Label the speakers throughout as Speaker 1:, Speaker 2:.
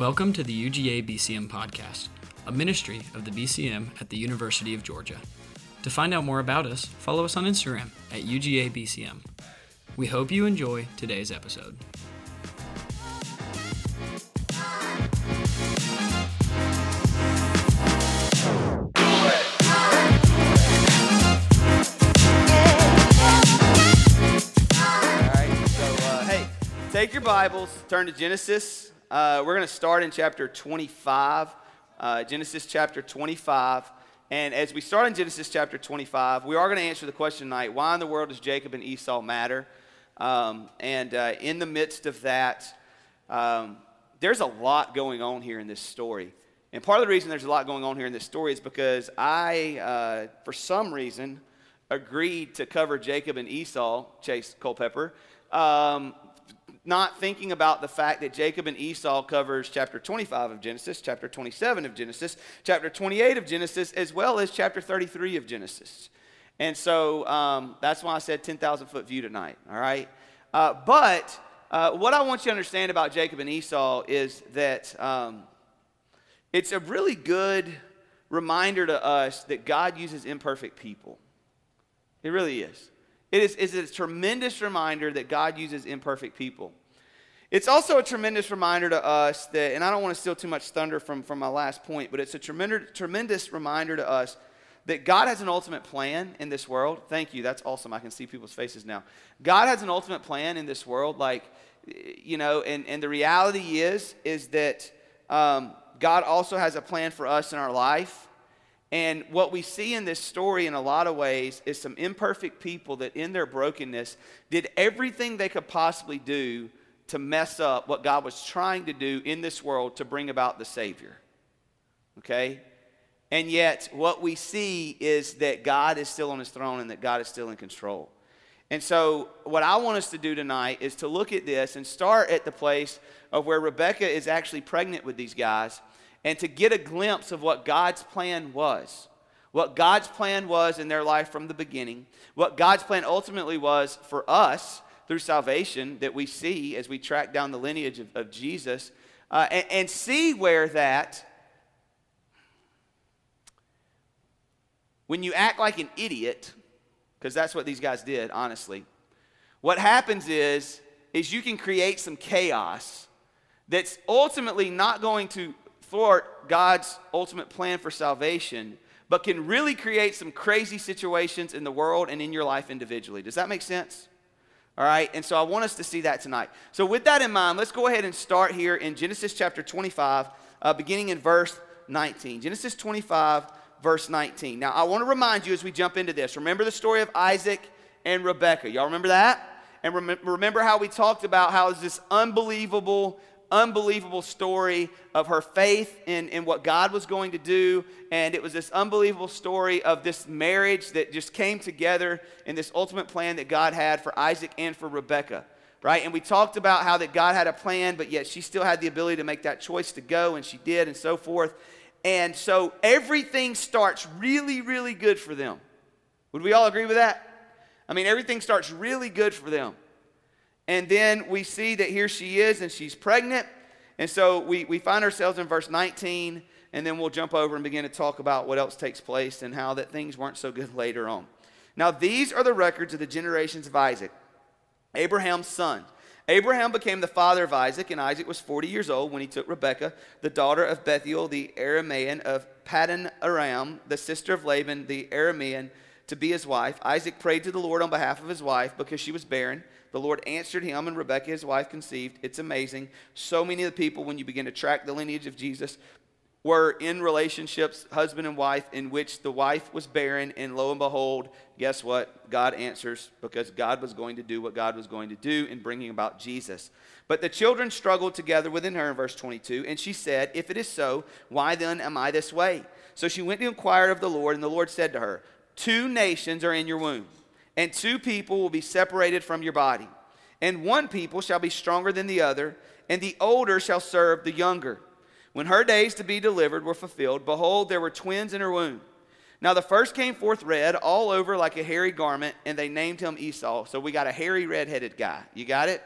Speaker 1: Welcome to the UGA BCM podcast, a ministry of the BCM at the University of Georgia. To find out more about us, follow us on Instagram at UGA BCM. We hope you enjoy today's episode.
Speaker 2: All right, so uh, hey, take your Bibles, turn to Genesis. Uh, we're going to start in chapter 25, uh, Genesis chapter 25. And as we start in Genesis chapter 25, we are going to answer the question tonight why in the world does Jacob and Esau matter? Um, and uh, in the midst of that, um, there's a lot going on here in this story. And part of the reason there's a lot going on here in this story is because I, uh, for some reason, agreed to cover Jacob and Esau, Chase Culpepper, um, not thinking about the fact that Jacob and Esau covers chapter 25 of Genesis, chapter 27 of Genesis, chapter 28 of Genesis, as well as chapter 33 of Genesis. And so um, that's why I said 10,000 foot view tonight, all right? Uh, but uh, what I want you to understand about Jacob and Esau is that um, it's a really good reminder to us that God uses imperfect people. It really is. It is, is a tremendous reminder that God uses imperfect people. It's also a tremendous reminder to us that, and I don't want to steal too much thunder from, from my last point, but it's a tremendous, tremendous reminder to us that God has an ultimate plan in this world. Thank you. That's awesome. I can see people's faces now. God has an ultimate plan in this world. Like, you know, and, and the reality is, is that um, God also has a plan for us in our life. And what we see in this story in a lot of ways is some imperfect people that, in their brokenness, did everything they could possibly do to mess up what God was trying to do in this world to bring about the Savior. Okay? And yet, what we see is that God is still on his throne and that God is still in control. And so, what I want us to do tonight is to look at this and start at the place of where Rebecca is actually pregnant with these guys and to get a glimpse of what God's plan was. What God's plan was in their life from the beginning. What God's plan ultimately was for us through salvation that we see as we track down the lineage of, of Jesus. Uh, and, and see where that, when you act like an idiot, because that's what these guys did, honestly, what happens is, is you can create some chaos that's ultimately not going to thwart God's ultimate plan for salvation, but can really create some crazy situations in the world and in your life individually. Does that make sense? All right, and so I want us to see that tonight. So, with that in mind, let's go ahead and start here in Genesis chapter 25, uh, beginning in verse 19. Genesis 25, verse 19. Now, I want to remind you as we jump into this remember the story of Isaac and Rebekah. Y'all remember that? And rem- remember how we talked about how it's this unbelievable unbelievable story of her faith in, in what God was going to do. And it was this unbelievable story of this marriage that just came together in this ultimate plan that God had for Isaac and for Rebekah. Right? And we talked about how that God had a plan, but yet she still had the ability to make that choice to go, and she did, and so forth. And so everything starts really, really good for them. Would we all agree with that? I mean, everything starts really good for them. And then we see that here she is and she's pregnant. And so we, we find ourselves in verse 19, and then we'll jump over and begin to talk about what else takes place and how that things weren't so good later on. Now, these are the records of the generations of Isaac, Abraham's son. Abraham became the father of Isaac, and Isaac was 40 years old when he took Rebekah, the daughter of Bethuel, the Aramean of Paddan Aram, the sister of Laban, the Aramean, to be his wife. Isaac prayed to the Lord on behalf of his wife because she was barren. The Lord answered him, and Rebekah, his wife, conceived. It's amazing. So many of the people, when you begin to track the lineage of Jesus, were in relationships, husband and wife, in which the wife was barren, and lo and behold, guess what? God answers because God was going to do what God was going to do in bringing about Jesus. But the children struggled together within her in verse 22, and she said, If it is so, why then am I this way? So she went to inquire of the Lord, and the Lord said to her, Two nations are in your womb and two people will be separated from your body. And one people shall be stronger than the other, and the older shall serve the younger. When her days to be delivered were fulfilled, behold, there were twins in her womb. Now the first came forth red, all over like a hairy garment, and they named him Esau. So we got a hairy red headed guy. You got it?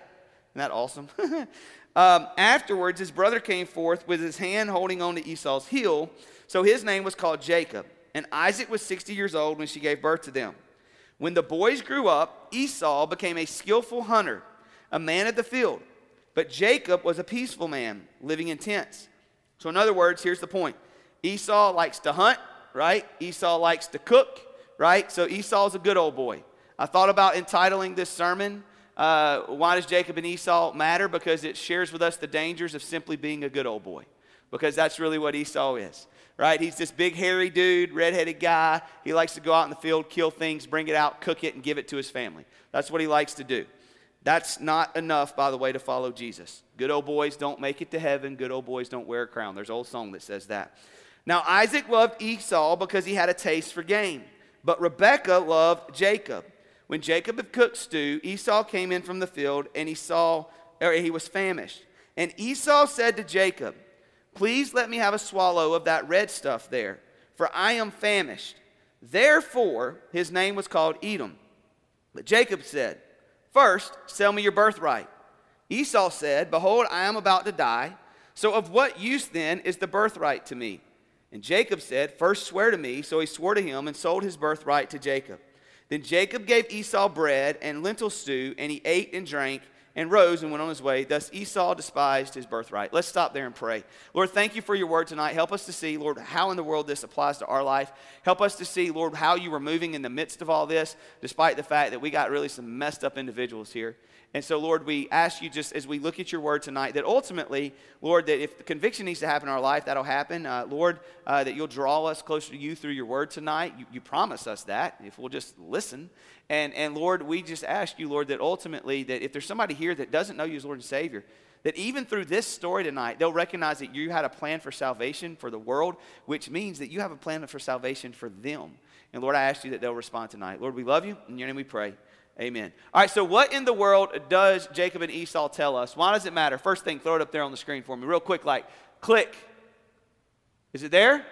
Speaker 2: Isn't that awesome? um, afterwards, his brother came forth with his hand holding on to Esau's heel. So his name was called Jacob. And Isaac was 60 years old when she gave birth to them. When the boys grew up, Esau became a skillful hunter, a man of the field. But Jacob was a peaceful man, living in tents. So, in other words, here's the point Esau likes to hunt, right? Esau likes to cook, right? So, Esau's a good old boy. I thought about entitling this sermon, uh, Why Does Jacob and Esau Matter? Because it shares with us the dangers of simply being a good old boy. Because that's really what Esau is right? He's this big, hairy dude, redheaded guy. He likes to go out in the field, kill things, bring it out, cook it, and give it to his family. That's what he likes to do. That's not enough, by the way, to follow Jesus. Good old boys don't make it to heaven. Good old boys don't wear a crown. There's an old song that says that. Now, Isaac loved Esau because he had a taste for game, but Rebekah loved Jacob. When Jacob had cooked stew, Esau came in from the field and he saw, or he was famished. And Esau said to Jacob, Please let me have a swallow of that red stuff there, for I am famished. Therefore, his name was called Edom. But Jacob said, First, sell me your birthright. Esau said, Behold, I am about to die. So of what use then is the birthright to me? And Jacob said, First swear to me. So he swore to him and sold his birthright to Jacob. Then Jacob gave Esau bread and lentil stew, and he ate and drank and rose and went on his way. Thus Esau despised his birthright. Let's stop there and pray. Lord, thank you for your word tonight. Help us to see, Lord, how in the world this applies to our life. Help us to see, Lord, how you were moving in the midst of all this, despite the fact that we got really some messed up individuals here. And so, Lord, we ask you just as we look at your word tonight that ultimately, Lord, that if conviction needs to happen in our life, that'll happen. Uh, Lord, uh, that you'll draw us closer to you through your word tonight. You, you promise us that if we'll just listen. And, and Lord, we just ask you, Lord, that ultimately, that if there's somebody here that doesn't know you as Lord and Savior, that even through this story tonight, they'll recognize that you had a plan for salvation for the world, which means that you have a plan for salvation for them. And Lord, I ask you that they'll respond tonight. Lord, we love you. In your name we pray. Amen. All right, so what in the world does Jacob and Esau tell us? Why does it matter? First thing, throw it up there on the screen for me, real quick, like click. Is it there?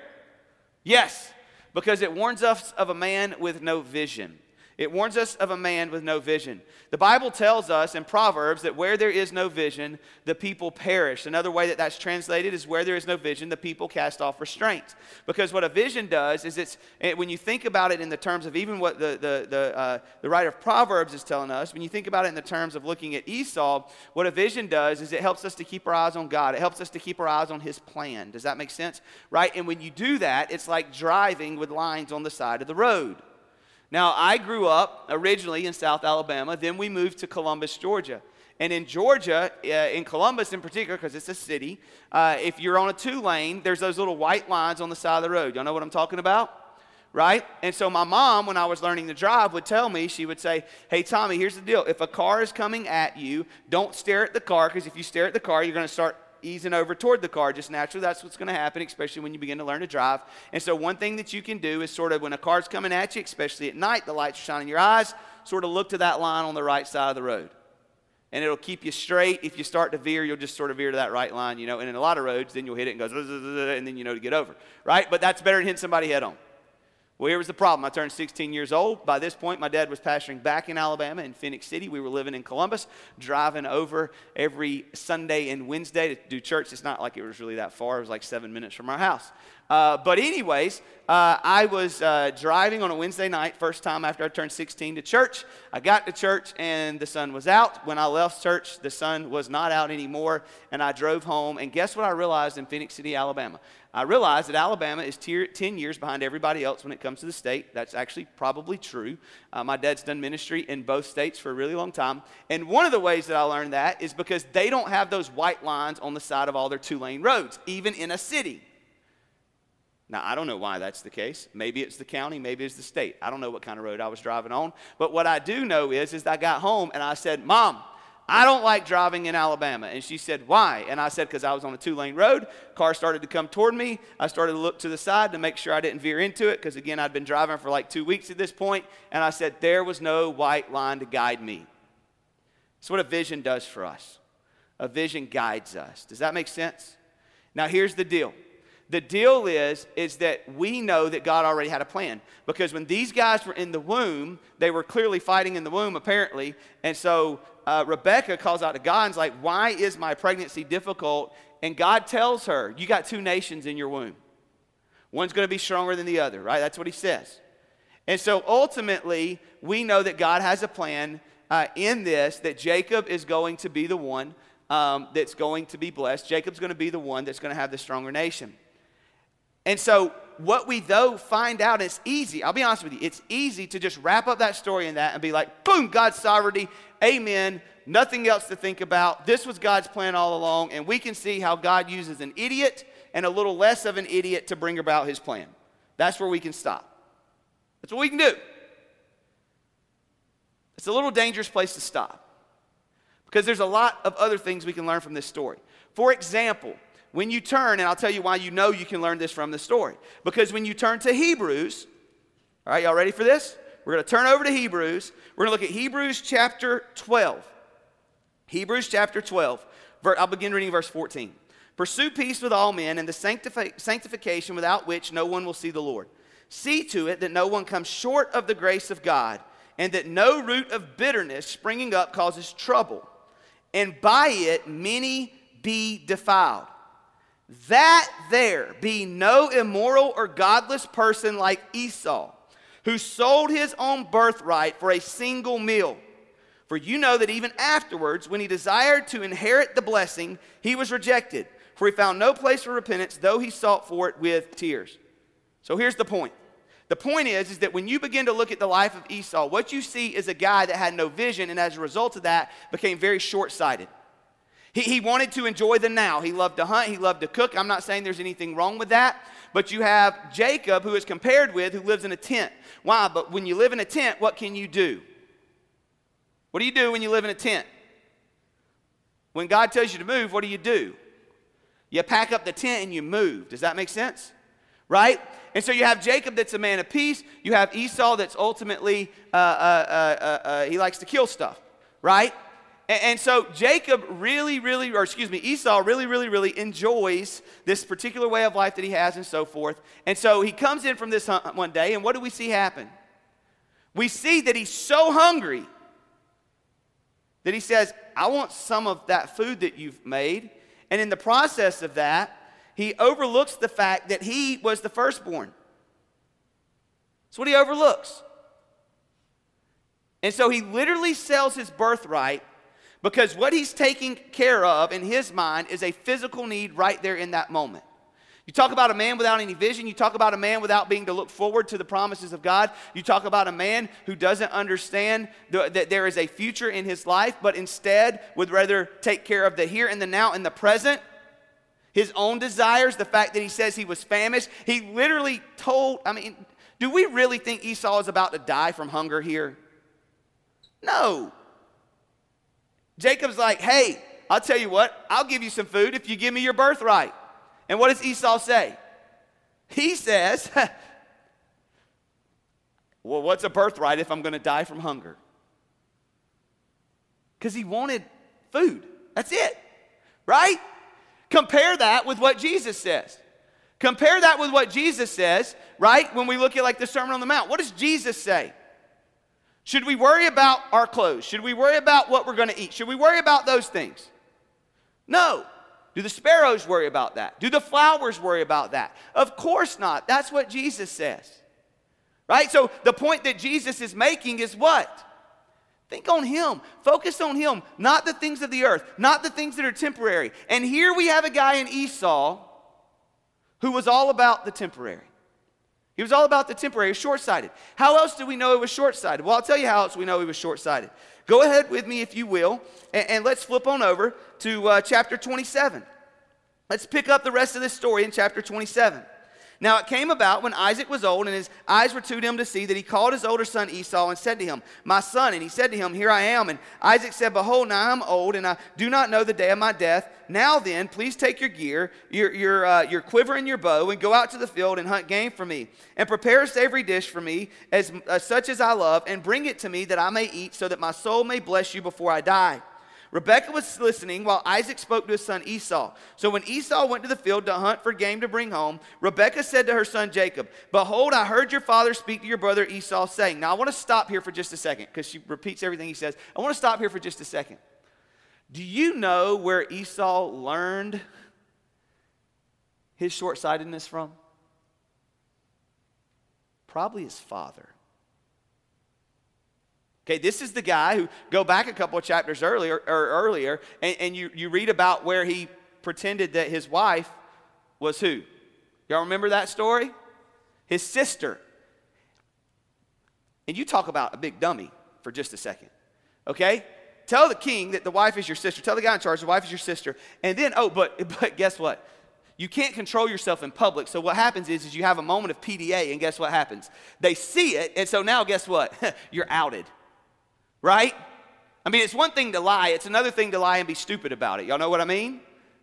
Speaker 2: Yes, because it warns us of a man with no vision. It warns us of a man with no vision. The Bible tells us in Proverbs that where there is no vision, the people perish. Another way that that's translated is where there is no vision, the people cast off restraint. Because what a vision does is it's, when you think about it in the terms of even what the, the, the, uh, the writer of Proverbs is telling us, when you think about it in the terms of looking at Esau, what a vision does is it helps us to keep our eyes on God. It helps us to keep our eyes on His plan. Does that make sense? Right? And when you do that, it's like driving with lines on the side of the road. Now, I grew up originally in South Alabama, then we moved to Columbus, Georgia. And in Georgia, uh, in Columbus in particular, because it's a city, uh, if you're on a two lane, there's those little white lines on the side of the road. Y'all know what I'm talking about? Right? And so my mom, when I was learning to drive, would tell me, she would say, Hey, Tommy, here's the deal. If a car is coming at you, don't stare at the car, because if you stare at the car, you're going to start easing over toward the car just naturally. That's what's going to happen, especially when you begin to learn to drive. And so, one thing that you can do is sort of when a car's coming at you, especially at night, the lights are shining in your eyes, sort of look to that line on the right side of the road. And it'll keep you straight. If you start to veer, you'll just sort of veer to that right line, you know. And in a lot of roads, then you'll hit it and goes, and then you know to get over, right? But that's better than hitting somebody head on. Well, here was the problem. I turned 16 years old. By this point, my dad was pastoring back in Alabama in Phenix City. We were living in Columbus, driving over every Sunday and Wednesday to do church. It's not like it was really that far, it was like seven minutes from our house. Uh, but, anyways, uh, I was uh, driving on a Wednesday night, first time after I turned 16 to church. I got to church and the sun was out. When I left church, the sun was not out anymore, and I drove home. And guess what I realized in Phenix City, Alabama? I realize that Alabama is 10 years behind everybody else when it comes to the state. That's actually probably true. Uh, my dad's done ministry in both states for a really long time. And one of the ways that I learned that is because they don't have those white lines on the side of all their two lane roads, even in a city. Now, I don't know why that's the case. Maybe it's the county, maybe it's the state. I don't know what kind of road I was driving on. But what I do know is, is I got home and I said, Mom, I don't like driving in Alabama. And she said, Why? And I said, Because I was on a two lane road. Car started to come toward me. I started to look to the side to make sure I didn't veer into it, because again, I'd been driving for like two weeks at this point. And I said, There was no white line to guide me. That's what a vision does for us. A vision guides us. Does that make sense? Now, here's the deal The deal is, is that we know that God already had a plan. Because when these guys were in the womb, they were clearly fighting in the womb, apparently. And so uh, Rebecca calls out to God and's like, Why is my pregnancy difficult? And God tells her, You got two nations in your womb. One's going to be stronger than the other, right? That's what he says. And so ultimately, we know that God has a plan uh, in this, that Jacob is going to be the one um, that's going to be blessed. Jacob's going to be the one that's going to have the stronger nation. And so, what we though find out, it's easy, I'll be honest with you, it's easy to just wrap up that story in that and be like, boom, God's sovereignty, amen, nothing else to think about. This was God's plan all along, and we can see how God uses an idiot and a little less of an idiot to bring about his plan. That's where we can stop. That's what we can do. It's a little dangerous place to stop because there's a lot of other things we can learn from this story. For example, when you turn, and I'll tell you why you know you can learn this from the story. Because when you turn to Hebrews, all right, y'all ready for this? We're going to turn over to Hebrews. We're going to look at Hebrews chapter 12. Hebrews chapter 12. I'll begin reading verse 14. Pursue peace with all men and the sanctification without which no one will see the Lord. See to it that no one comes short of the grace of God, and that no root of bitterness springing up causes trouble, and by it many be defiled that there be no immoral or godless person like Esau, who sold his own birthright for a single meal. For you know that even afterwards, when he desired to inherit the blessing, he was rejected, for he found no place for repentance, though he sought for it with tears. So here's the point. The point is, is that when you begin to look at the life of Esau, what you see is a guy that had no vision, and as a result of that, became very short sighted. He, he wanted to enjoy the now. He loved to hunt, he loved to cook. I'm not saying there's anything wrong with that. But you have Jacob, who is compared with, who lives in a tent. Why? But when you live in a tent, what can you do? What do you do when you live in a tent? When God tells you to move, what do you do? You pack up the tent and you move. Does that make sense? Right? And so you have Jacob that's a man of peace. You have Esau that's ultimately, uh, uh, uh, uh, uh he likes to kill stuff, right? And, so Jacob really, really, or excuse me, Esau really, really, really enjoys this particular way of life that he has and so forth. And so he comes in from this hunt one day, and what do we see happen? We see that he's so hungry that he says, I want some of that food that you've made. And in the process of that, he overlooks the fact that he was the firstborn. That's what he overlooks. And so he literally sells his birthright because what he's taking care of in his mind is a physical need right there in that moment. You talk about a man without any vision. You talk about a man without being to look forward to the promises of God. You talk about a man who doesn't understand the, that there is a future in his life, but instead would rather take care of the here and the now and the present. His own desires, the fact that he says he was famished. He literally told, I mean, do we really think Esau is about to die from hunger here? No. Jacob's like, hey, I'll tell you what, I'll give you some food if you give me your birthright. And what does Esau say? He says, well, what's a birthright if I'm going to die from hunger? Because he wanted food. That's it, right? Compare that with what Jesus says. Compare that with what Jesus says, right? When we look at like the Sermon on the Mount. What does Jesus say? Should we worry about our clothes? Should we worry about what we're going to eat? Should we worry about those things? No. Do the sparrows worry about that? Do the flowers worry about that? Of course not. That's what Jesus says. Right? So the point that Jesus is making is what? Think on Him. Focus on Him, not the things of the earth, not the things that are temporary. And here we have a guy in Esau who was all about the temporary. He was all about the temporary, short sighted. How else do we know he was short sighted? Well, I'll tell you how else we know he was short sighted. Go ahead with me, if you will, and, and let's flip on over to uh, chapter 27. Let's pick up the rest of this story in chapter 27. Now it came about when Isaac was old and his eyes were too dim to see that he called his older son Esau and said to him, My son. And he said to him, Here I am. And Isaac said, Behold, now I am old and I do not know the day of my death. Now then, please take your gear, your, your, uh, your quiver and your bow, and go out to the field and hunt game for me. And prepare a savory dish for me, as uh, such as I love, and bring it to me that I may eat, so that my soul may bless you before I die. Rebekah was listening while Isaac spoke to his son Esau. So when Esau went to the field to hunt for game to bring home, Rebekah said to her son Jacob, Behold, I heard your father speak to your brother Esau, saying, Now I want to stop here for just a second because she repeats everything he says. I want to stop here for just a second. Do you know where Esau learned his short sightedness from? Probably his father. Okay, this is the guy who, go back a couple of chapters earlier, or earlier and, and you, you read about where he pretended that his wife was who? Y'all remember that story? His sister. And you talk about a big dummy for just a second. Okay? Tell the king that the wife is your sister. Tell the guy in charge the wife is your sister. And then, oh, but, but guess what? You can't control yourself in public. So what happens is, is you have a moment of PDA, and guess what happens? They see it, and so now guess what? You're outed right? I mean, it's one thing to lie, it's another thing to lie and be stupid about it. Y'all know what I mean?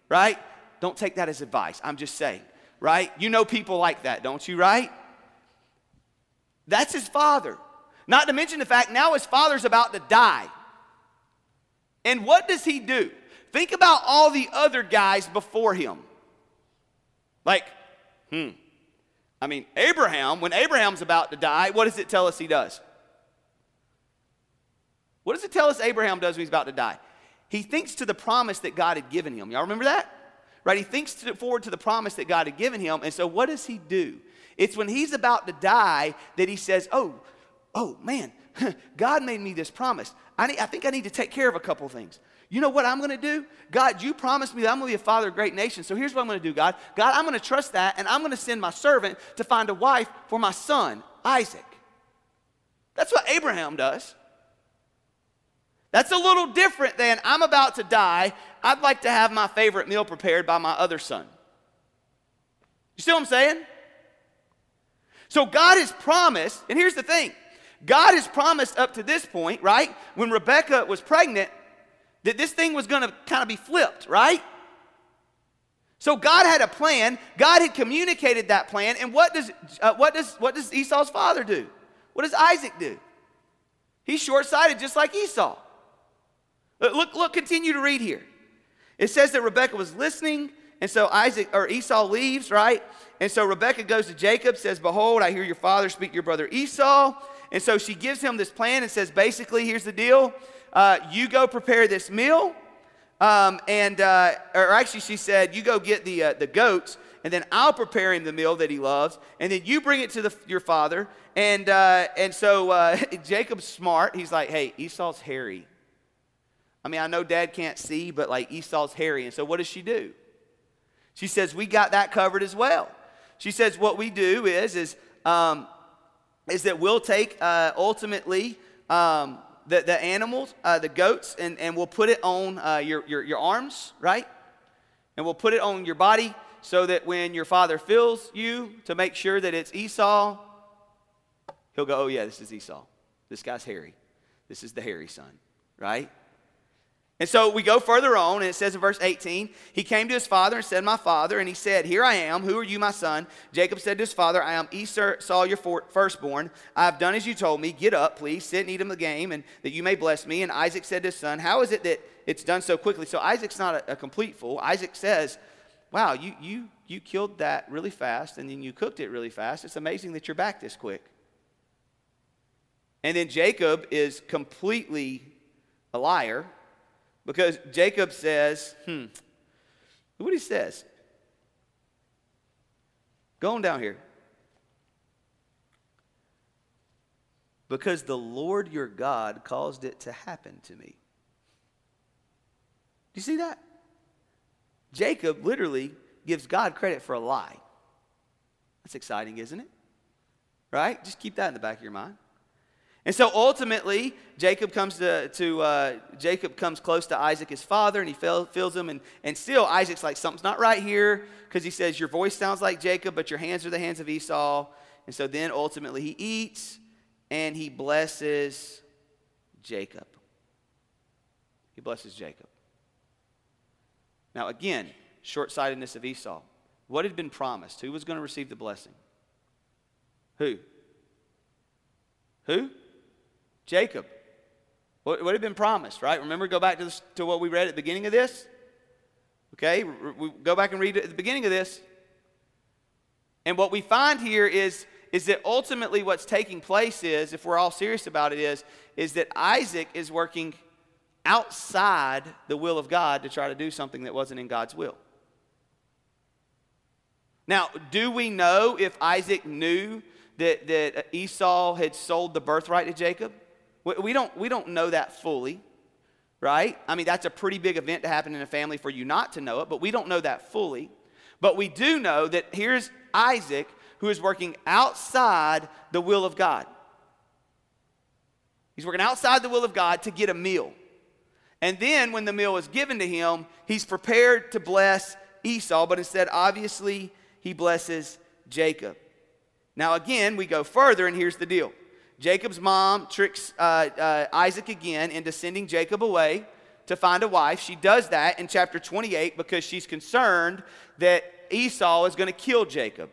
Speaker 2: Right? Don't take that as advice. I'm just saying, right? You know people like that, don't you, right? That's his father. Not to mention the fact now his father's about to die. And what does he do? Think about all the other guys before him. Like, hmm. I mean, Abraham, when Abraham's about to die, what does it tell us he does? What does it tell us Abraham does when he's about to die? He thinks to the promise that God had given him. Y'all remember that? Right? He thinks to, forward to the promise that God had given him. And so what does he do? It's when he's about to die that he says, Oh, oh man, God made me this promise. I, need, I think I need to take care of a couple things. You know what I'm going to do? God, you promised me that I'm going to be a father of great nations. So here's what I'm going to do, God. God, I'm going to trust that, and I'm going to send my servant to find a wife for my son, Isaac. That's what Abraham does. That's a little different than I'm about to die. I'd like to have my favorite meal prepared by my other son. You see what I'm saying? So God has promised, and here's the thing God has promised up to this point, right? When Rebecca was pregnant, that this thing was going to kind of be flipped, right? So God had a plan. God had communicated that plan. And what does, uh, what does, what does Esau's father do? What does Isaac do? He's short sighted just like Esau. Look, look, continue to read here. It says that Rebecca was listening, and so Isaac or Esau leaves, right? And so Rebecca goes to Jacob, says, Behold, I hear your father speak to your brother Esau. And so she gives him this plan and says, basically, here's the deal. Uh, you go prepare this meal. Um, and, uh, or actually, she said, you go get the, uh, the goats, and then I'll prepare him the meal that he loves, and then you bring it to the, your father. And, uh, and so uh, Jacob's smart. He's like, hey, Esau's hairy. I mean, I know dad can't see, but like Esau's hairy. And so what does she do? She says, We got that covered as well. She says, What we do is, is, um, is that we'll take uh, ultimately um, the, the animals, uh, the goats, and, and we'll put it on uh, your, your, your arms, right? And we'll put it on your body so that when your father fills you to make sure that it's Esau, he'll go, Oh, yeah, this is Esau. This guy's hairy. This is the hairy son, right? And so we go further on, and it says in verse 18, he came to his father and said, My father, and he said, Here I am. Who are you, my son? Jacob said to his father, I am Esau, your firstborn. I have done as you told me. Get up, please, sit and eat of the game, and that you may bless me. And Isaac said to his son, How is it that it's done so quickly? So Isaac's not a, a complete fool. Isaac says, Wow, you, you, you killed that really fast, and then you cooked it really fast. It's amazing that you're back this quick. And then Jacob is completely a liar because Jacob says, hmm, what he says. Going down here. Because the Lord your God caused it to happen to me. Do you see that? Jacob literally gives God credit for a lie. That's exciting, isn't it? Right? Just keep that in the back of your mind. And so ultimately, Jacob comes to, to uh, Jacob comes close to Isaac, his father, and he feels him. And, and still, Isaac's like, something's not right here, because he says, Your voice sounds like Jacob, but your hands are the hands of Esau. And so then ultimately, he eats and he blesses Jacob. He blesses Jacob. Now, again, short sightedness of Esau. What had been promised? Who was going to receive the blessing? Who? Who? Jacob. What, what had been promised, right? Remember, go back to, this, to what we read at the beginning of this? Okay, we go back and read at the beginning of this. And what we find here is, is that ultimately what's taking place is, if we're all serious about it, is, is that Isaac is working outside the will of God to try to do something that wasn't in God's will. Now, do we know if Isaac knew that, that Esau had sold the birthright to Jacob? We don't, we don't know that fully, right? I mean, that's a pretty big event to happen in a family for you not to know it, but we don't know that fully. But we do know that here's Isaac who is working outside the will of God. He's working outside the will of God to get a meal. And then when the meal is given to him, he's prepared to bless Esau, but instead, obviously, he blesses Jacob. Now, again, we go further, and here's the deal Jacob's mom tricks uh, uh, Isaac again into sending Jacob away to find a wife. She does that in chapter 28 because she's concerned that Esau is going to kill Jacob,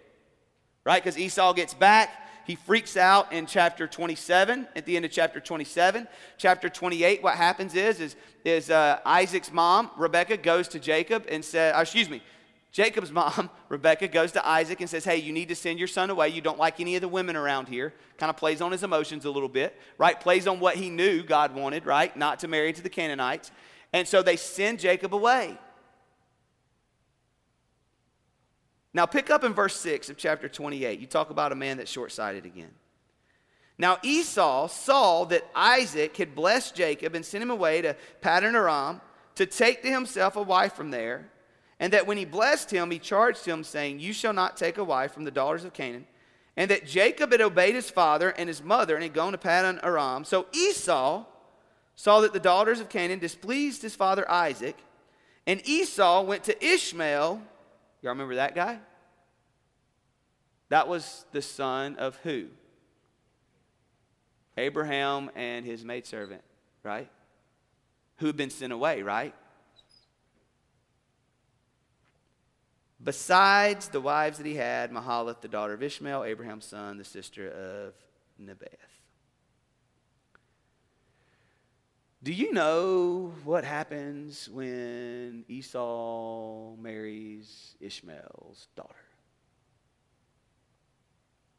Speaker 2: right? Because Esau gets back. He freaks out in chapter 27, at the end of chapter 27. Chapter 28, what happens is, is, is uh, Isaac's mom, Rebecca, goes to Jacob and says, uh, excuse me, Jacob's mom, Rebecca, goes to Isaac and says, Hey, you need to send your son away. You don't like any of the women around here. Kind of plays on his emotions a little bit, right? Plays on what he knew God wanted, right? Not to marry to the Canaanites. And so they send Jacob away. Now, pick up in verse 6 of chapter 28. You talk about a man that's short sighted again. Now, Esau saw that Isaac had blessed Jacob and sent him away to Paddan Aram to take to himself a wife from there, and that when he blessed him, he charged him, saying, You shall not take a wife from the daughters of Canaan. And that Jacob had obeyed his father and his mother and had gone to Paddan Aram. So Esau saw that the daughters of Canaan displeased his father Isaac, and Esau went to Ishmael Y'all remember that guy? That was the son of who? Abraham and his maidservant, right? Who had been sent away, right? Besides the wives that he had, Mahalath, the daughter of Ishmael, Abraham's son, the sister of Nebaioth. Do you know what happens when Esau marries Ishmael's daughter?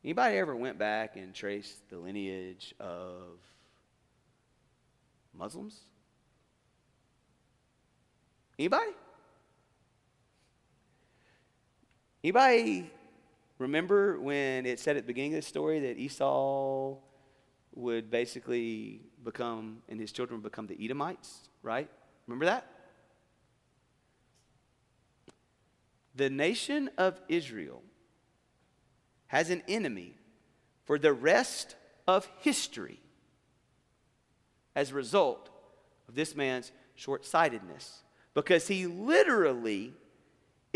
Speaker 2: Anybody ever went back and traced the lineage of Muslims? Anybody? Anybody remember when it said at the beginning of the story that Esau would basically become, and his children would become the Edomites, right? Remember that? The nation of Israel has an enemy for the rest of history as a result of this man's short sightedness. Because he literally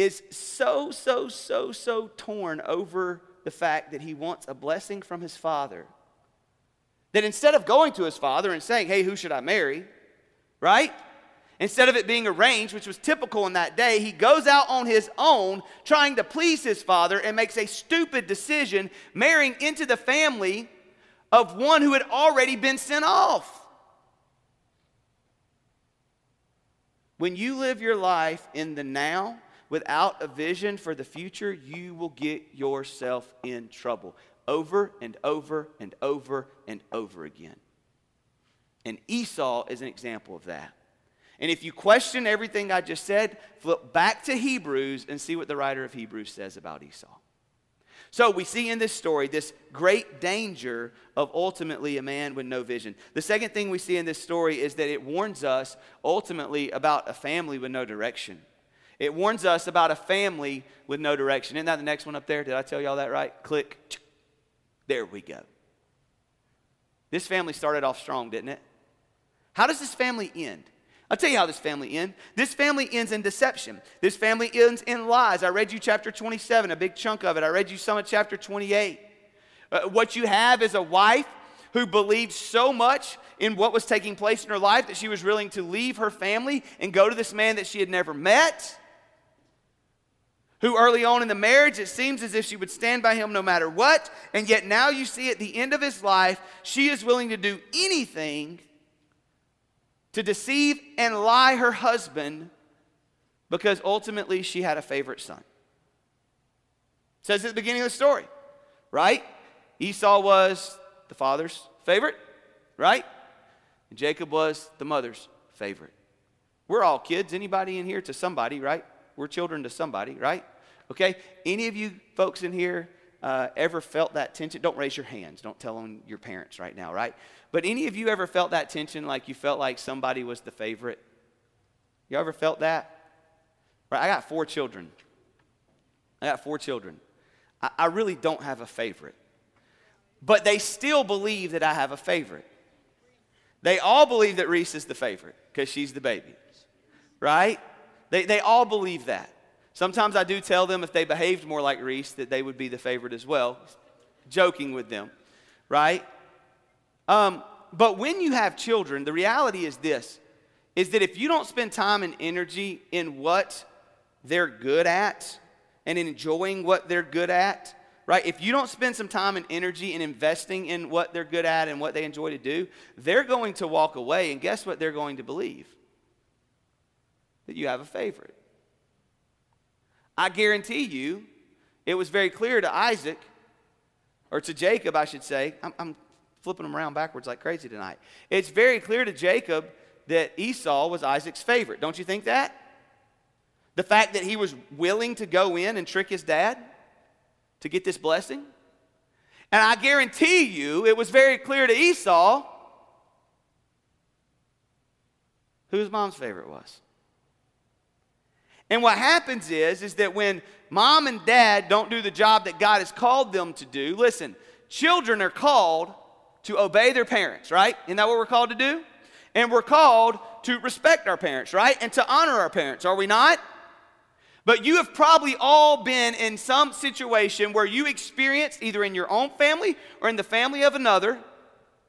Speaker 2: is so, so, so, so torn over the fact that he wants a blessing from his father that instead of going to his father and saying, Hey, who should I marry? Right? Instead of it being arranged, which was typical in that day, he goes out on his own trying to please his father and makes a stupid decision, marrying into the family of one who had already been sent off. When you live your life in the now without a vision for the future, you will get yourself in trouble over and over and over and over again. And Esau is an example of that. And if you question everything I just said, flip back to Hebrews and see what the writer of Hebrews says about Esau. So we see in this story this great danger of ultimately a man with no vision. The second thing we see in this story is that it warns us ultimately about a family with no direction. It warns us about a family with no direction. Isn't that the next one up there? Did I tell y'all that right? Click. There we go. This family started off strong, didn't it? How does this family end? I'll tell you how this family ends. This family ends in deception. This family ends in lies. I read you chapter 27, a big chunk of it. I read you some of chapter 28. Uh, what you have is a wife who believed so much in what was taking place in her life that she was willing to leave her family and go to this man that she had never met who early on in the marriage it seems as if she would stand by him no matter what, and yet now you see at the end of his life, she is willing to do anything to deceive and lie her husband because ultimately she had a favorite son. It says at the beginning of the story, right? Esau was the father's favorite, right? And Jacob was the mother's favorite. We're all kids. Anybody in here to somebody, right? We're children to somebody, right? Okay? Any of you folks in here uh, ever felt that tension? Don't raise your hands. Don't tell on your parents right now, right? But any of you ever felt that tension like you felt like somebody was the favorite? You ever felt that? Right? I got four children. I got four children. I, I really don't have a favorite. But they still believe that I have a favorite. They all believe that Reese is the favorite because she's the baby. Right? They, they all believe that. Sometimes I do tell them if they behaved more like Reese that they would be the favorite as well, joking with them, right? Um, but when you have children, the reality is this is that if you don't spend time and energy in what they're good at and enjoying what they're good at, right? If you don't spend some time and energy in investing in what they're good at and what they enjoy to do, they're going to walk away, and guess what they're going to believe? That you have a favorite. I guarantee you, it was very clear to Isaac, or to Jacob, I should say. I'm, I'm flipping them around backwards like crazy tonight. It's very clear to Jacob that Esau was Isaac's favorite. Don't you think that? The fact that he was willing to go in and trick his dad to get this blessing. And I guarantee you, it was very clear to Esau whose mom's favorite was. And what happens is, is that when mom and dad don't do the job that God has called them to do, listen, children are called to obey their parents, right? Isn't that what we're called to do? And we're called to respect our parents, right? And to honor our parents, are we not? But you have probably all been in some situation where you experienced, either in your own family or in the family of another,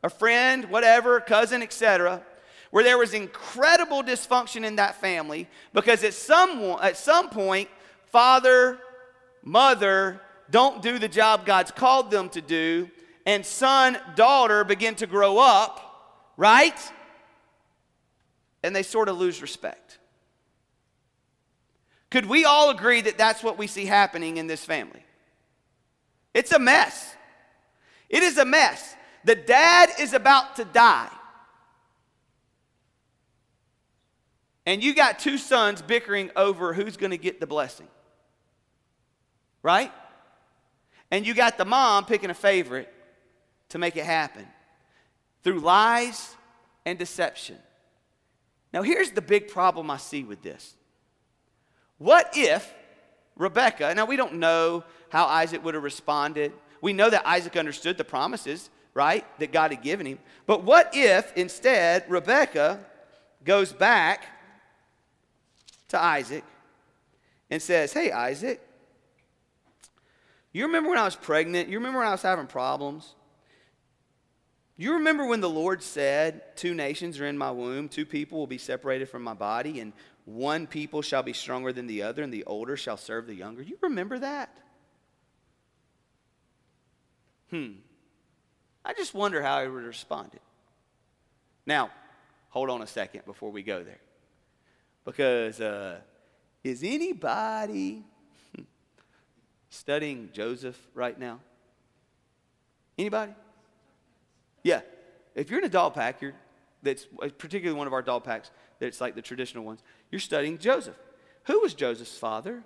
Speaker 2: a friend, whatever, cousin, etc., where there was incredible dysfunction in that family because at some, at some point, father, mother don't do the job God's called them to do, and son, daughter begin to grow up, right? And they sort of lose respect. Could we all agree that that's what we see happening in this family? It's a mess. It is a mess. The dad is about to die. And you got two sons bickering over who's going to get the blessing. Right? And you got the mom picking a favorite to make it happen through lies and deception. Now, here's the big problem I see with this. What if Rebecca, now we don't know how Isaac would have responded. We know that Isaac understood the promises, right, that God had given him. But what if instead Rebecca goes back to Isaac and says, Hey, Isaac, you remember when I was pregnant? You remember when I was having problems? You remember when the Lord said, Two nations are in my womb, two people will be separated from my body, and one people shall be stronger than the other, and the older shall serve the younger? You remember that? Hmm. I just wonder how he would have responded. Now, hold on a second before we go there. Because uh, is anybody studying Joseph right now? Anybody? Yeah. If you're in a doll pack, you're that's particularly one of our doll packs that's like the traditional ones. You're studying Joseph. Who was Joseph's father?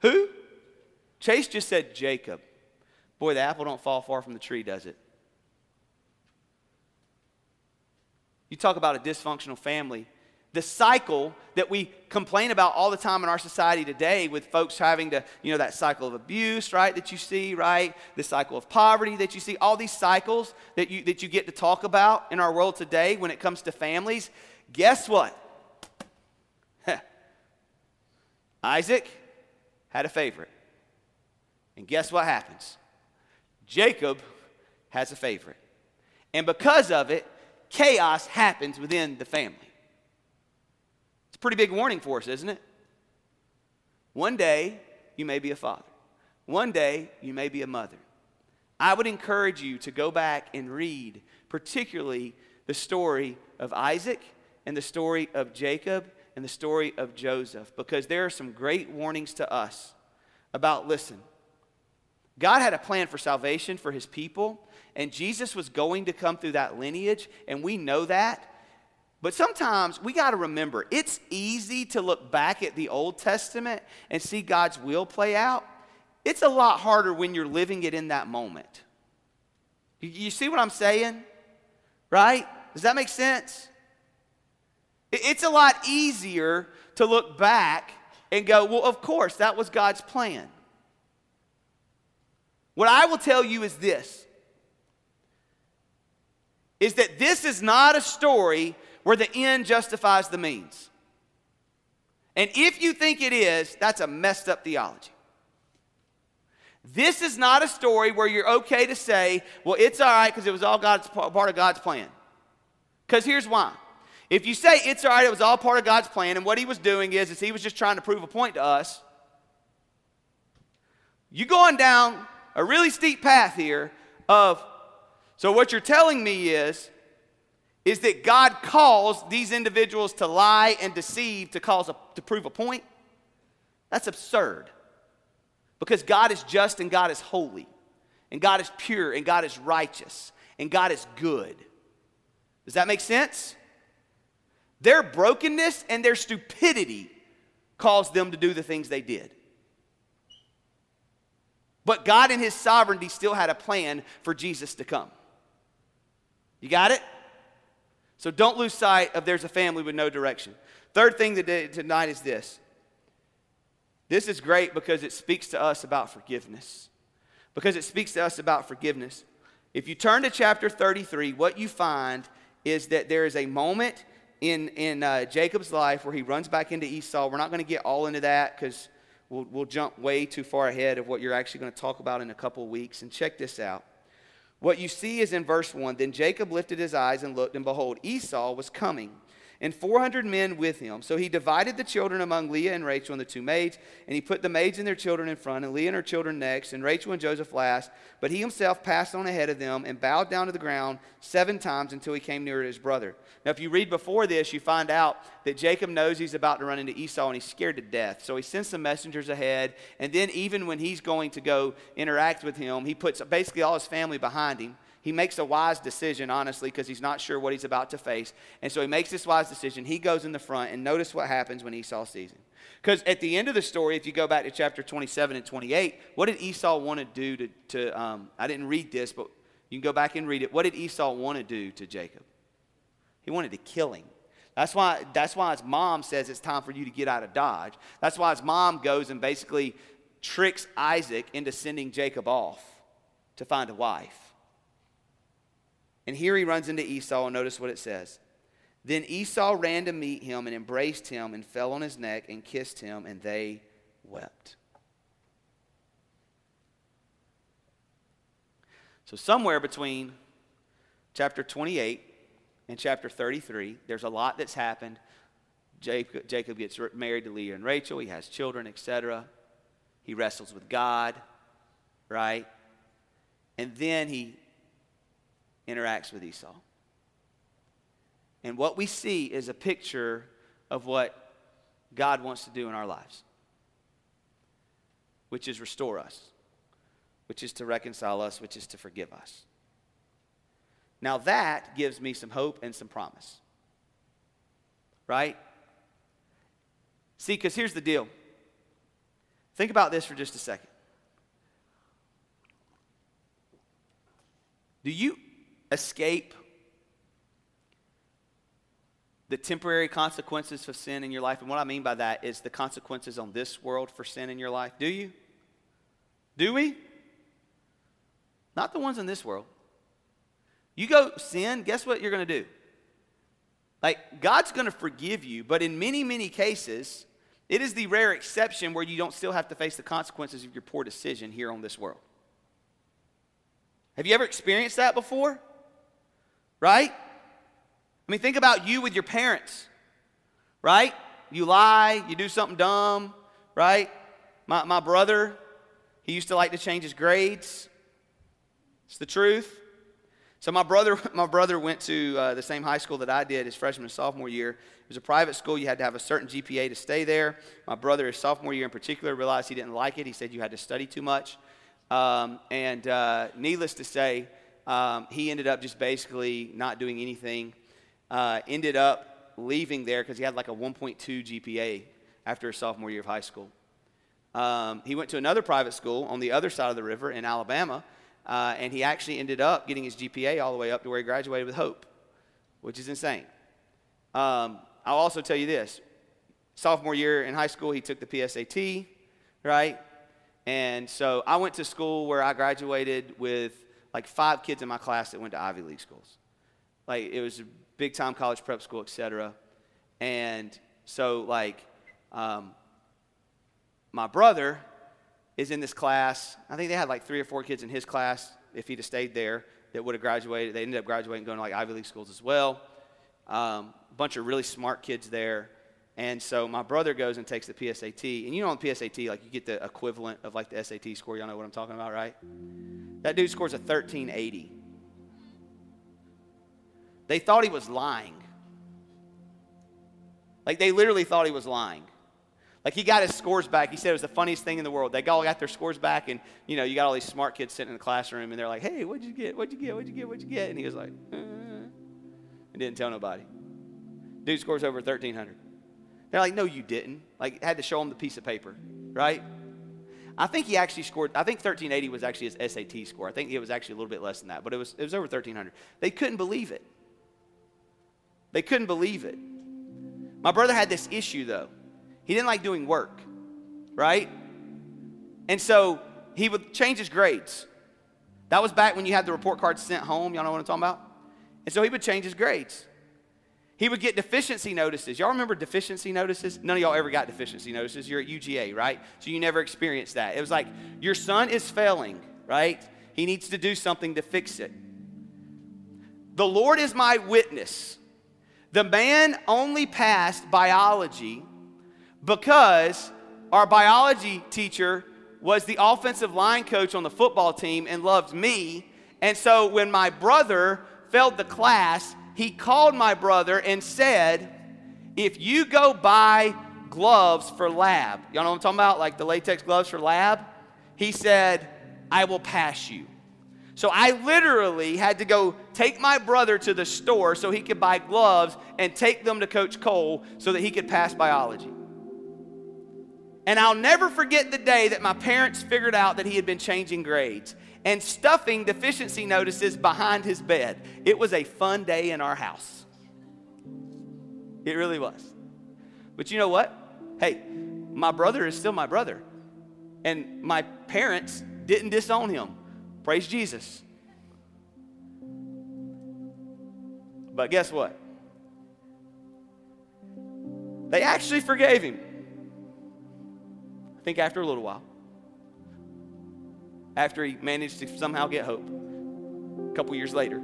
Speaker 2: Who? Chase just said Jacob. Boy, the apple don't fall far from the tree, does it? You talk about a dysfunctional family the cycle that we complain about all the time in our society today with folks having to, you know, that cycle of abuse, right, that you see, right? The cycle of poverty that you see, all these cycles that you, that you get to talk about in our world today when it comes to families. Guess what? Isaac had a favorite. And guess what happens? Jacob has a favorite. And because of it, chaos happens within the family pretty big warning for us, isn't it? One day, you may be a father. One day, you may be a mother. I would encourage you to go back and read, particularly the story of Isaac and the story of Jacob and the story of Joseph because there are some great warnings to us about listen, God had a plan for salvation for his people, and Jesus was going to come through that lineage, and we know that. But sometimes we got to remember it's easy to look back at the Old Testament and see God's will play out. It's a lot harder when you're living it in that moment. You, see what I'm saying? Right? Does that make sense? It's a lot easier to look back and go, well, of course, that was God's plan. What I will tell you is this is that this is not a story where the end justifies the means. And if you think it is, that's a messed up theology. This is not a story where you're okay to say, well, it's all right because it was all God's part of God's plan. Because here's why. If you say it's all right, it was all part of God's plan, and what he was doing is, is he was just trying to prove a point to us, you're going down a really steep path here of, so what you're telling me is, is that God calls these individuals to lie and deceive to cause a, to prove a point? That's absurd. Because God is just and God is holy, and God is pure and God is righteous, and God is good. Does that make sense? Their brokenness and their stupidity caused them to do the things they did. But God, in His sovereignty, still had a plan for Jesus to come. You got it? So don't lose sight of there's a family with no direction. Third thing tonight is this. This is great because it speaks to us about forgiveness. Because it speaks to us about forgiveness. If you turn to chapter 33, what you find is that there is a moment in, in uh, Jacob's life where he runs back into Esau. We're not going to get all into that because we'll, we'll jump way too far ahead of what you're actually going to talk about in a couple weeks. And check this out. What you see is in verse 1 Then Jacob lifted his eyes and looked, and behold, Esau was coming and 400 men with him. So he divided the children among Leah and Rachel and the two maids, and he put the maids and their children in front, and Leah and her children next, and Rachel and Joseph last. But he himself passed on ahead of them and bowed down to the ground seven times until he came near to his brother. Now, if you read before this, you find out that Jacob knows he's about to run into Esau, and he's scared to death. So he sends some messengers ahead, and then even when he's going to go interact with him, he puts basically all his family behind him. He makes a wise decision, honestly, because he's not sure what he's about to face. And so he makes this wise decision. He goes in the front, and notice what happens when Esau sees him. Because at the end of the story, if you go back to chapter 27 and 28, what did Esau want to do to, to um, I didn't read this, but you can go back and read it. What did Esau want to do to Jacob? He wanted to kill him. That's why, that's why his mom says it's time for you to get out of Dodge. That's why his mom goes and basically tricks Isaac into sending Jacob off to find a wife. And here he runs into Esau, and notice what it says. Then Esau ran to meet him and embraced him and fell on his neck and kissed him, and they wept. So, somewhere between chapter 28 and chapter 33, there's a lot that's happened. Jacob, Jacob gets married to Leah and Rachel, he has children, etc. He wrestles with God, right? And then he interacts with Esau. And what we see is a picture of what God wants to do in our lives, which is restore us, which is to reconcile us, which is to forgive us. Now that gives me some hope and some promise. Right? See, because here's the deal. Think about this for just a second. Do you escape the temporary consequences of sin in your life. And what I mean by that is the consequences on this world for sin in your life. Do you? Do we? Not the ones in this world. You go sin, guess what you're going to do? Like, God's going to forgive you, but in many, many cases, it is the rare exception where you don't still have to face the consequences of your poor decision here on this world. Have you ever experienced that before? Right? I mean, think about you with your parents, right? You lie, you do something dumb, right? My, my brother, he used to like to change his grades. It's the truth. So my brother, my brother went to uh, the same high school that I did his freshman and sophomore year. It was a private school. You had to have a certain GPA to stay there. My brother, his sophomore year in particular, realized he didn't like it. He said you had to study too much. Um, and uh, needless to say, um, he ended up just basically not doing anything. Uh, ended up leaving there because he had like a 1.2 GPA after his sophomore year of high school. Um, he went to another private school on the other side of the river in Alabama, uh, and he actually ended up getting his GPA all the way up to where he graduated with hope, which is insane. Um, I'll also tell you this sophomore year in high school, he took the PSAT, right? And so I went to school where I graduated with like five kids in my class that went to Ivy League schools. Like it was a big time college prep school, etc. And so like um, my brother is in this class. I think they had like three or four kids in his class, if he'd have stayed there, that would have graduated. They ended up graduating, and going to like Ivy League schools as well. Um, a bunch of really smart kids there. And so my brother goes and takes the PSAT. And you know, on the PSAT, like you get the equivalent of like the SAT score. Y'all know what I'm talking about, right? That dude scores a 1380. They thought he was lying. Like they literally thought he was lying. Like he got his scores back. He said it was the funniest thing in the world. They all got their scores back, and you know, you got all these smart kids sitting in the classroom, and they're like, "Hey, what'd you get? What'd you get? What'd you get? What'd you get?" And he was like, uh, and didn't tell nobody. Dude scores over 1300. They're like, "No, you didn't." Like had to show him the piece of paper, right? I think he actually scored. I think 1380 was actually his SAT score. I think it was actually a little bit less than that, but it was it was over 1300. They couldn't believe it. They couldn't believe it. My brother had this issue though. He didn't like doing work, right? And so he would change his grades. That was back when you had the report cards sent home. Y'all know what I'm talking about? And so he would change his grades. He would get deficiency notices. Y'all remember deficiency notices? None of y'all ever got deficiency notices. You're at UGA, right? So you never experienced that. It was like, your son is failing, right? He needs to do something to fix it. The Lord is my witness. The man only passed biology because our biology teacher was the offensive line coach on the football team and loved me. And so when my brother failed the class, he called my brother and said, If you go buy gloves for lab, y'all know what I'm talking about? Like the latex gloves for lab? He said, I will pass you. So I literally had to go take my brother to the store so he could buy gloves and take them to Coach Cole so that he could pass biology. And I'll never forget the day that my parents figured out that he had been changing grades and stuffing deficiency notices behind his bed. It was a fun day in our house. It really was. But you know what? Hey, my brother is still my brother. And my parents didn't disown him. Praise Jesus. But guess what? They actually forgave him. I think after a little while. After he managed to somehow get hope a couple years later.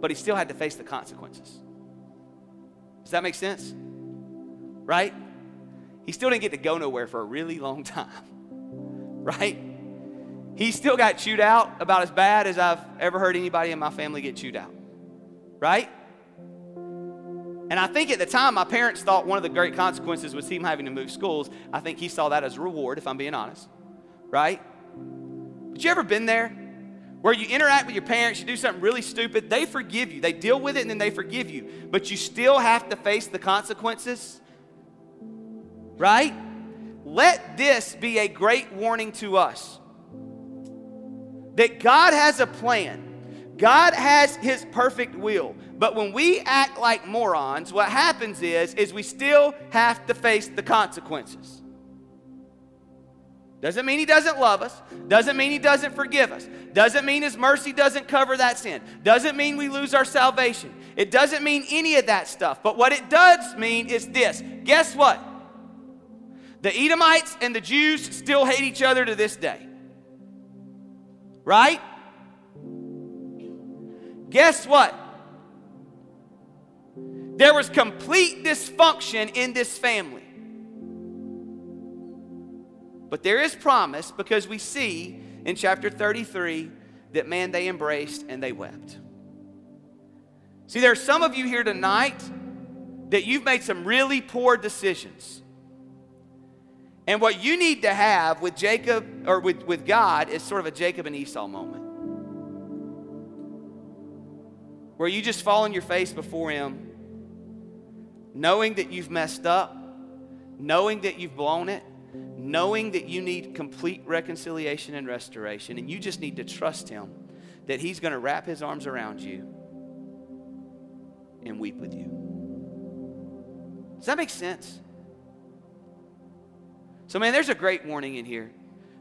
Speaker 2: But he still had to face the consequences. Does that make sense? Right? He still didn't get to go nowhere for a really long time. Right? He still got chewed out about as bad as I've ever heard anybody in my family get chewed out. Right? And I think at the time, my parents thought one of the great consequences was him having to move schools. I think he saw that as a reward, if I'm being honest. Right? But you ever been there? Where you interact with your parents, you do something really stupid, they forgive you. They deal with it and then they forgive you. But you still have to face the consequences. Right? Let this be a great warning to us that God has a plan. God has his perfect will. But when we act like morons, what happens is is we still have to face the consequences. Doesn't mean he doesn't love us. Doesn't mean he doesn't forgive us. Doesn't mean his mercy doesn't cover that sin. Doesn't mean we lose our salvation. It doesn't mean any of that stuff. But what it does mean is this. Guess what? The Edomites and the Jews still hate each other to this day. Right? Guess what? There was complete dysfunction in this family. But there is promise because we see in chapter 33 that, man, they embraced and they wept. See, there are some of you here tonight that you've made some really poor decisions. And what you need to have with Jacob or with, with God is sort of a Jacob and Esau moment. Where you just fall on your face before Him, knowing that you've messed up, knowing that you've blown it, knowing that you need complete reconciliation and restoration, and you just need to trust Him that He's going to wrap His arms around you and weep with you. Does that make sense? So, man, there's a great warning in here.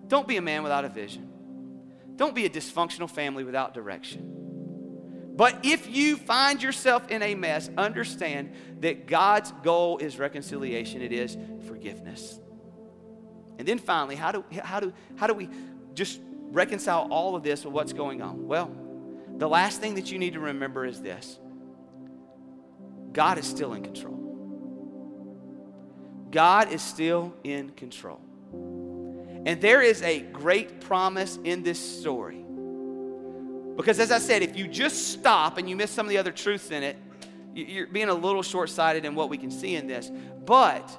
Speaker 2: Don't be a man without a vision. Don't be a dysfunctional family without direction. But if you find yourself in a mess, understand that God's goal is reconciliation, it is forgiveness. And then finally, how do, how do, how do we just reconcile all of this with what's going on? Well, the last thing that you need to remember is this God is still in control. God is still in control. And there is a great promise in this story. Because, as I said, if you just stop and you miss some of the other truths in it, you're being a little short sighted in what we can see in this. But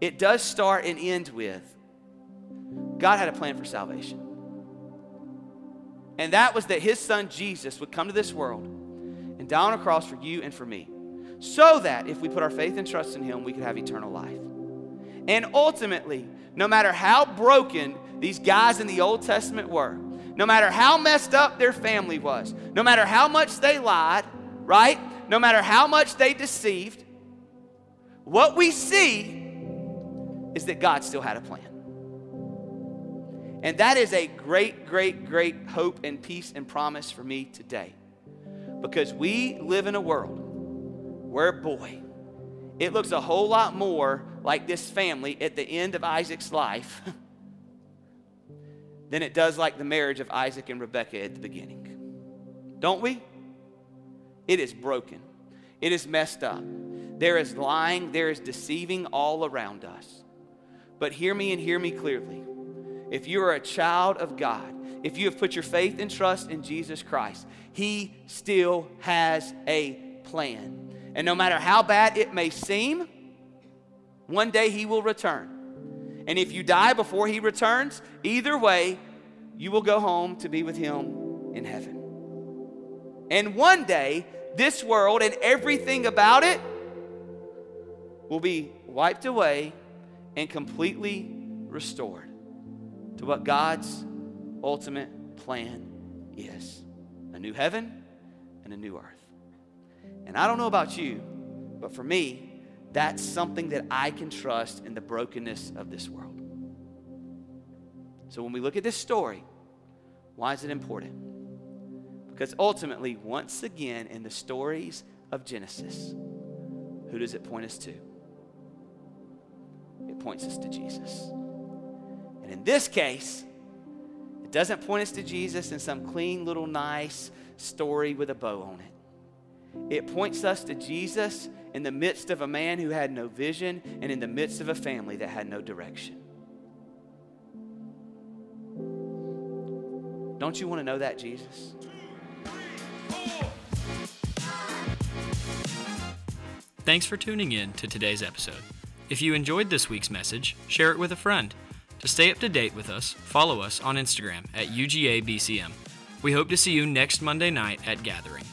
Speaker 2: it does start and end with God had a plan for salvation. And that was that his son Jesus would come to this world and die on a cross for you and for me so that if we put our faith and trust in Him, we could have eternal life. And ultimately, no matter how broken these guys in the Old Testament were, no matter how messed up their family was, no matter how much they lied, right? No matter how much they deceived, what we see is that God still had a plan. And that is a great, great, great hope and peace and promise for me today. Because we live in a world where, boy, it looks a whole lot more like this family at the end of Isaac's life than it does like the marriage of Isaac and Rebekah at the beginning. Don't we? It is broken, it is messed up. There is lying, there is deceiving all around us. But hear me and hear me clearly. If you are a child of God, if you have put your faith and trust in Jesus Christ, He still has a plan. And no matter how bad it may seem, one day he will return. And if you die before he returns, either way, you will go home to be with him in heaven. And one day, this world and everything about it will be wiped away and completely restored to what God's ultimate plan is a new heaven and a new earth. And I don't know about you, but for me, that's something that I can trust in the brokenness of this world. So when we look at this story, why is it important? Because ultimately, once again, in the stories of Genesis, who does it point us to? It points us to Jesus. And in this case, it doesn't point us to Jesus in some clean little nice story with a bow on it. It points us to Jesus in the midst of a man who had no vision and in the midst of a family that had no direction. Don't you want to know that, Jesus?
Speaker 1: Thanks for tuning in to today's episode. If you enjoyed this week's message, share it with a friend. To stay up to date with us, follow us on Instagram at UGABCM. We hope to see you next Monday night at Gathering.